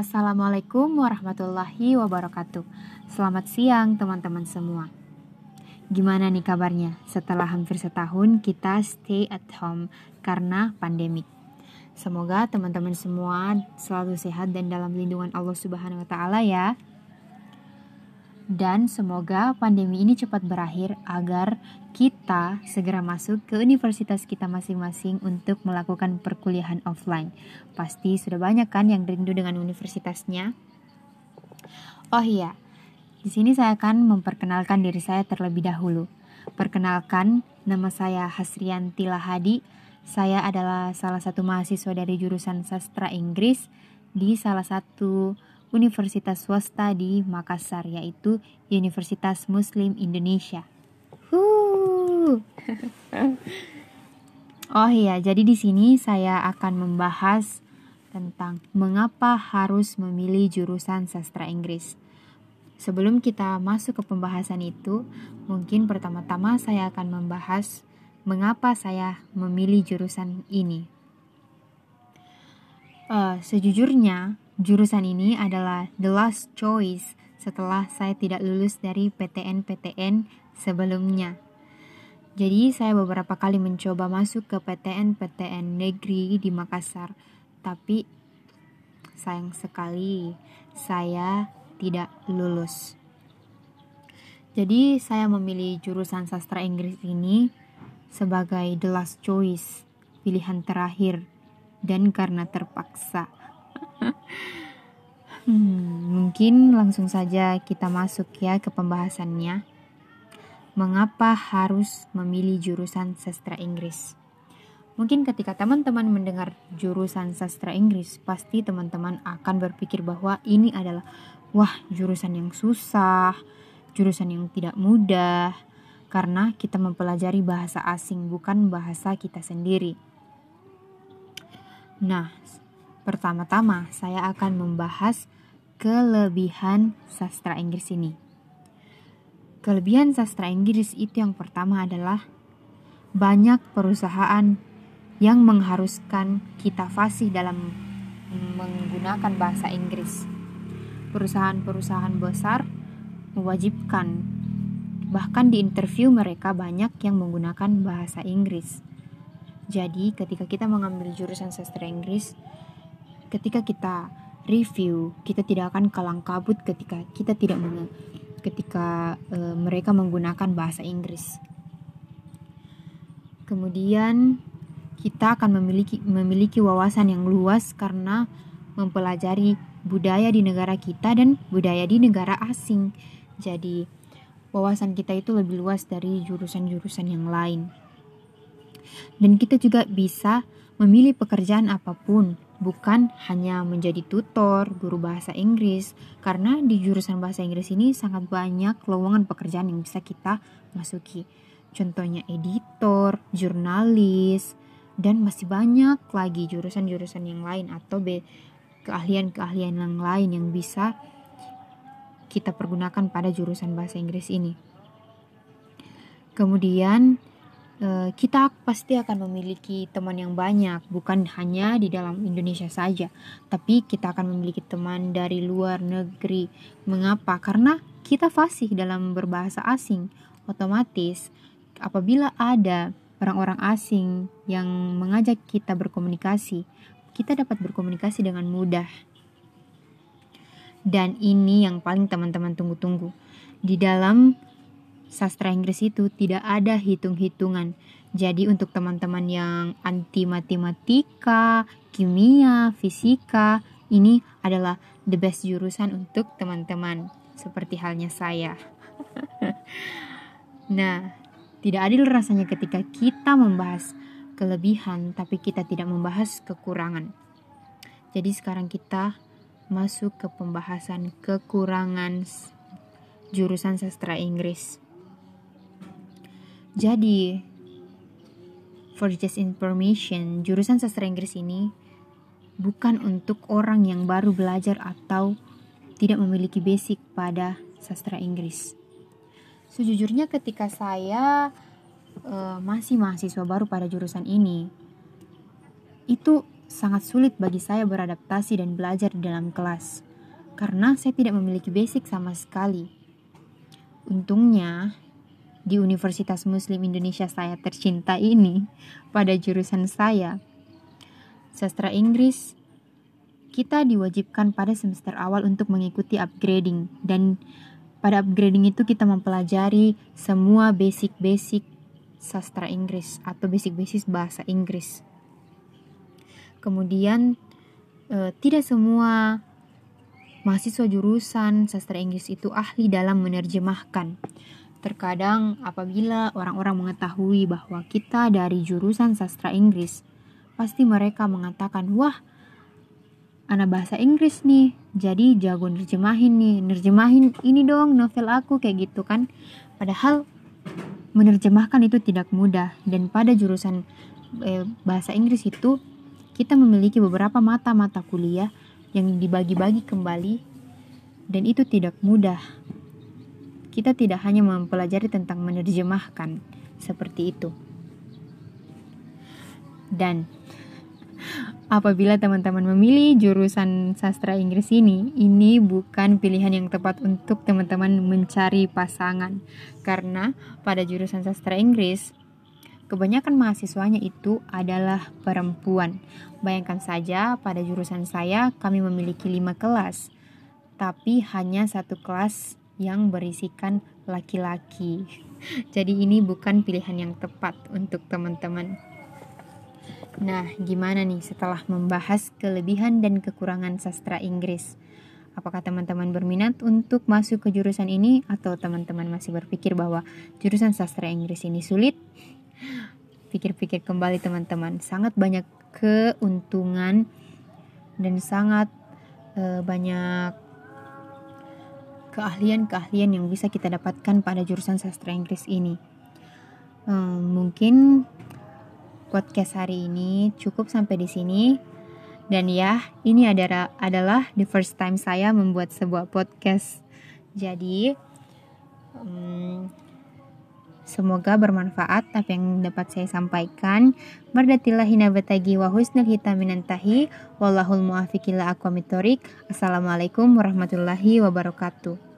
Assalamualaikum warahmatullahi wabarakatuh. Selamat siang teman-teman semua. Gimana nih kabarnya setelah hampir setahun kita stay at home karena pandemik? Semoga teman-teman semua selalu sehat dan dalam lindungan Allah Subhanahu wa taala ya dan semoga pandemi ini cepat berakhir agar kita segera masuk ke universitas kita masing-masing untuk melakukan perkuliahan offline. Pasti sudah banyak kan yang rindu dengan universitasnya? Oh iya, di sini saya akan memperkenalkan diri saya terlebih dahulu. Perkenalkan, nama saya Hasrianti Lahadi. Saya adalah salah satu mahasiswa dari jurusan sastra Inggris di salah satu universitas swasta di Makassar yaitu Universitas Muslim Indonesia. oh iya, jadi di sini saya akan membahas tentang mengapa harus memilih jurusan sastra Inggris. Sebelum kita masuk ke pembahasan itu, mungkin pertama-tama saya akan membahas mengapa saya memilih jurusan ini. Uh, sejujurnya, Jurusan ini adalah the last choice setelah saya tidak lulus dari PTN-PTN sebelumnya. Jadi saya beberapa kali mencoba masuk ke PTN-PTN negeri di Makassar, tapi sayang sekali saya tidak lulus. Jadi saya memilih jurusan sastra Inggris ini sebagai the last choice, pilihan terakhir, dan karena terpaksa hmm, mungkin langsung saja kita masuk ya ke pembahasannya. Mengapa harus memilih jurusan sastra Inggris? Mungkin ketika teman-teman mendengar jurusan sastra Inggris, pasti teman-teman akan berpikir bahwa ini adalah wah, jurusan yang susah, jurusan yang tidak mudah karena kita mempelajari bahasa asing bukan bahasa kita sendiri. Nah, Pertama-tama, saya akan membahas kelebihan sastra Inggris ini. Kelebihan sastra Inggris itu yang pertama adalah banyak perusahaan yang mengharuskan kita fasih dalam menggunakan bahasa Inggris. Perusahaan-perusahaan besar mewajibkan, bahkan di interview mereka banyak yang menggunakan bahasa Inggris. Jadi, ketika kita mengambil jurusan sastra Inggris, ketika kita review kita tidak akan kalang kabut ketika kita tidak meng ketika e, mereka menggunakan bahasa Inggris. Kemudian kita akan memiliki memiliki wawasan yang luas karena mempelajari budaya di negara kita dan budaya di negara asing. Jadi wawasan kita itu lebih luas dari jurusan-jurusan yang lain. Dan kita juga bisa memilih pekerjaan apa pun bukan hanya menjadi tutor, guru bahasa Inggris, karena di jurusan bahasa Inggris ini sangat banyak lowongan pekerjaan yang bisa kita masuki. Contohnya editor, jurnalis, dan masih banyak lagi jurusan-jurusan yang lain atau keahlian-keahlian yang lain yang bisa kita pergunakan pada jurusan bahasa Inggris ini. Kemudian kita pasti akan memiliki teman yang banyak, bukan hanya di dalam Indonesia saja, tapi kita akan memiliki teman dari luar negeri. Mengapa? Karena kita fasih dalam berbahasa asing. Otomatis, apabila ada orang-orang asing yang mengajak kita berkomunikasi, kita dapat berkomunikasi dengan mudah. Dan ini yang paling teman-teman tunggu-tunggu. Di dalam sastra Inggris itu tidak ada hitung-hitungan. Jadi untuk teman-teman yang anti matematika, kimia, fisika, ini adalah the best jurusan untuk teman-teman. Seperti halnya saya. nah, tidak adil rasanya ketika kita membahas kelebihan tapi kita tidak membahas kekurangan. Jadi sekarang kita masuk ke pembahasan kekurangan jurusan sastra Inggris. Jadi, for just information, jurusan sastra Inggris ini bukan untuk orang yang baru belajar atau tidak memiliki basic pada sastra Inggris. Sejujurnya ketika saya uh, masih mahasiswa baru pada jurusan ini, itu sangat sulit bagi saya beradaptasi dan belajar di dalam kelas karena saya tidak memiliki basic sama sekali. Untungnya, di Universitas Muslim Indonesia saya tercinta ini, pada jurusan saya, sastra Inggris, kita diwajibkan pada semester awal untuk mengikuti upgrading dan pada upgrading itu kita mempelajari semua basic-basic sastra Inggris atau basic-basic bahasa Inggris. Kemudian eh, tidak semua mahasiswa jurusan sastra Inggris itu ahli dalam menerjemahkan. Terkadang apabila orang-orang mengetahui bahwa kita dari jurusan sastra Inggris, pasti mereka mengatakan, "Wah, anak bahasa Inggris nih, jadi jago nerjemahin nih, nerjemahin ini dong novel aku kayak gitu kan." Padahal menerjemahkan itu tidak mudah dan pada jurusan eh, bahasa Inggris itu kita memiliki beberapa mata-mata kuliah yang dibagi-bagi kembali dan itu tidak mudah kita tidak hanya mempelajari tentang menerjemahkan seperti itu. Dan apabila teman-teman memilih jurusan sastra Inggris ini, ini bukan pilihan yang tepat untuk teman-teman mencari pasangan. Karena pada jurusan sastra Inggris, kebanyakan mahasiswanya itu adalah perempuan. Bayangkan saja pada jurusan saya kami memiliki lima kelas, tapi hanya satu kelas yang berisikan laki-laki. Jadi ini bukan pilihan yang tepat untuk teman-teman. Nah, gimana nih setelah membahas kelebihan dan kekurangan sastra Inggris? Apakah teman-teman berminat untuk masuk ke jurusan ini atau teman-teman masih berpikir bahwa jurusan sastra Inggris ini sulit? Pikir-pikir kembali teman-teman, sangat banyak keuntungan dan sangat uh, banyak keahlian-keahlian yang bisa kita dapatkan pada jurusan sastra Inggris ini. Hmm, mungkin podcast hari ini cukup sampai di sini. Dan ya, ini adalah adalah the first time saya membuat sebuah podcast. Jadi, um, semoga bermanfaat apa yang dapat saya sampaikan. Bardatillahi nabatagi wa husnul hitaminantahi. Wallahul muafiqila aqwamitorik. Assalamualaikum warahmatullahi wabarakatuh.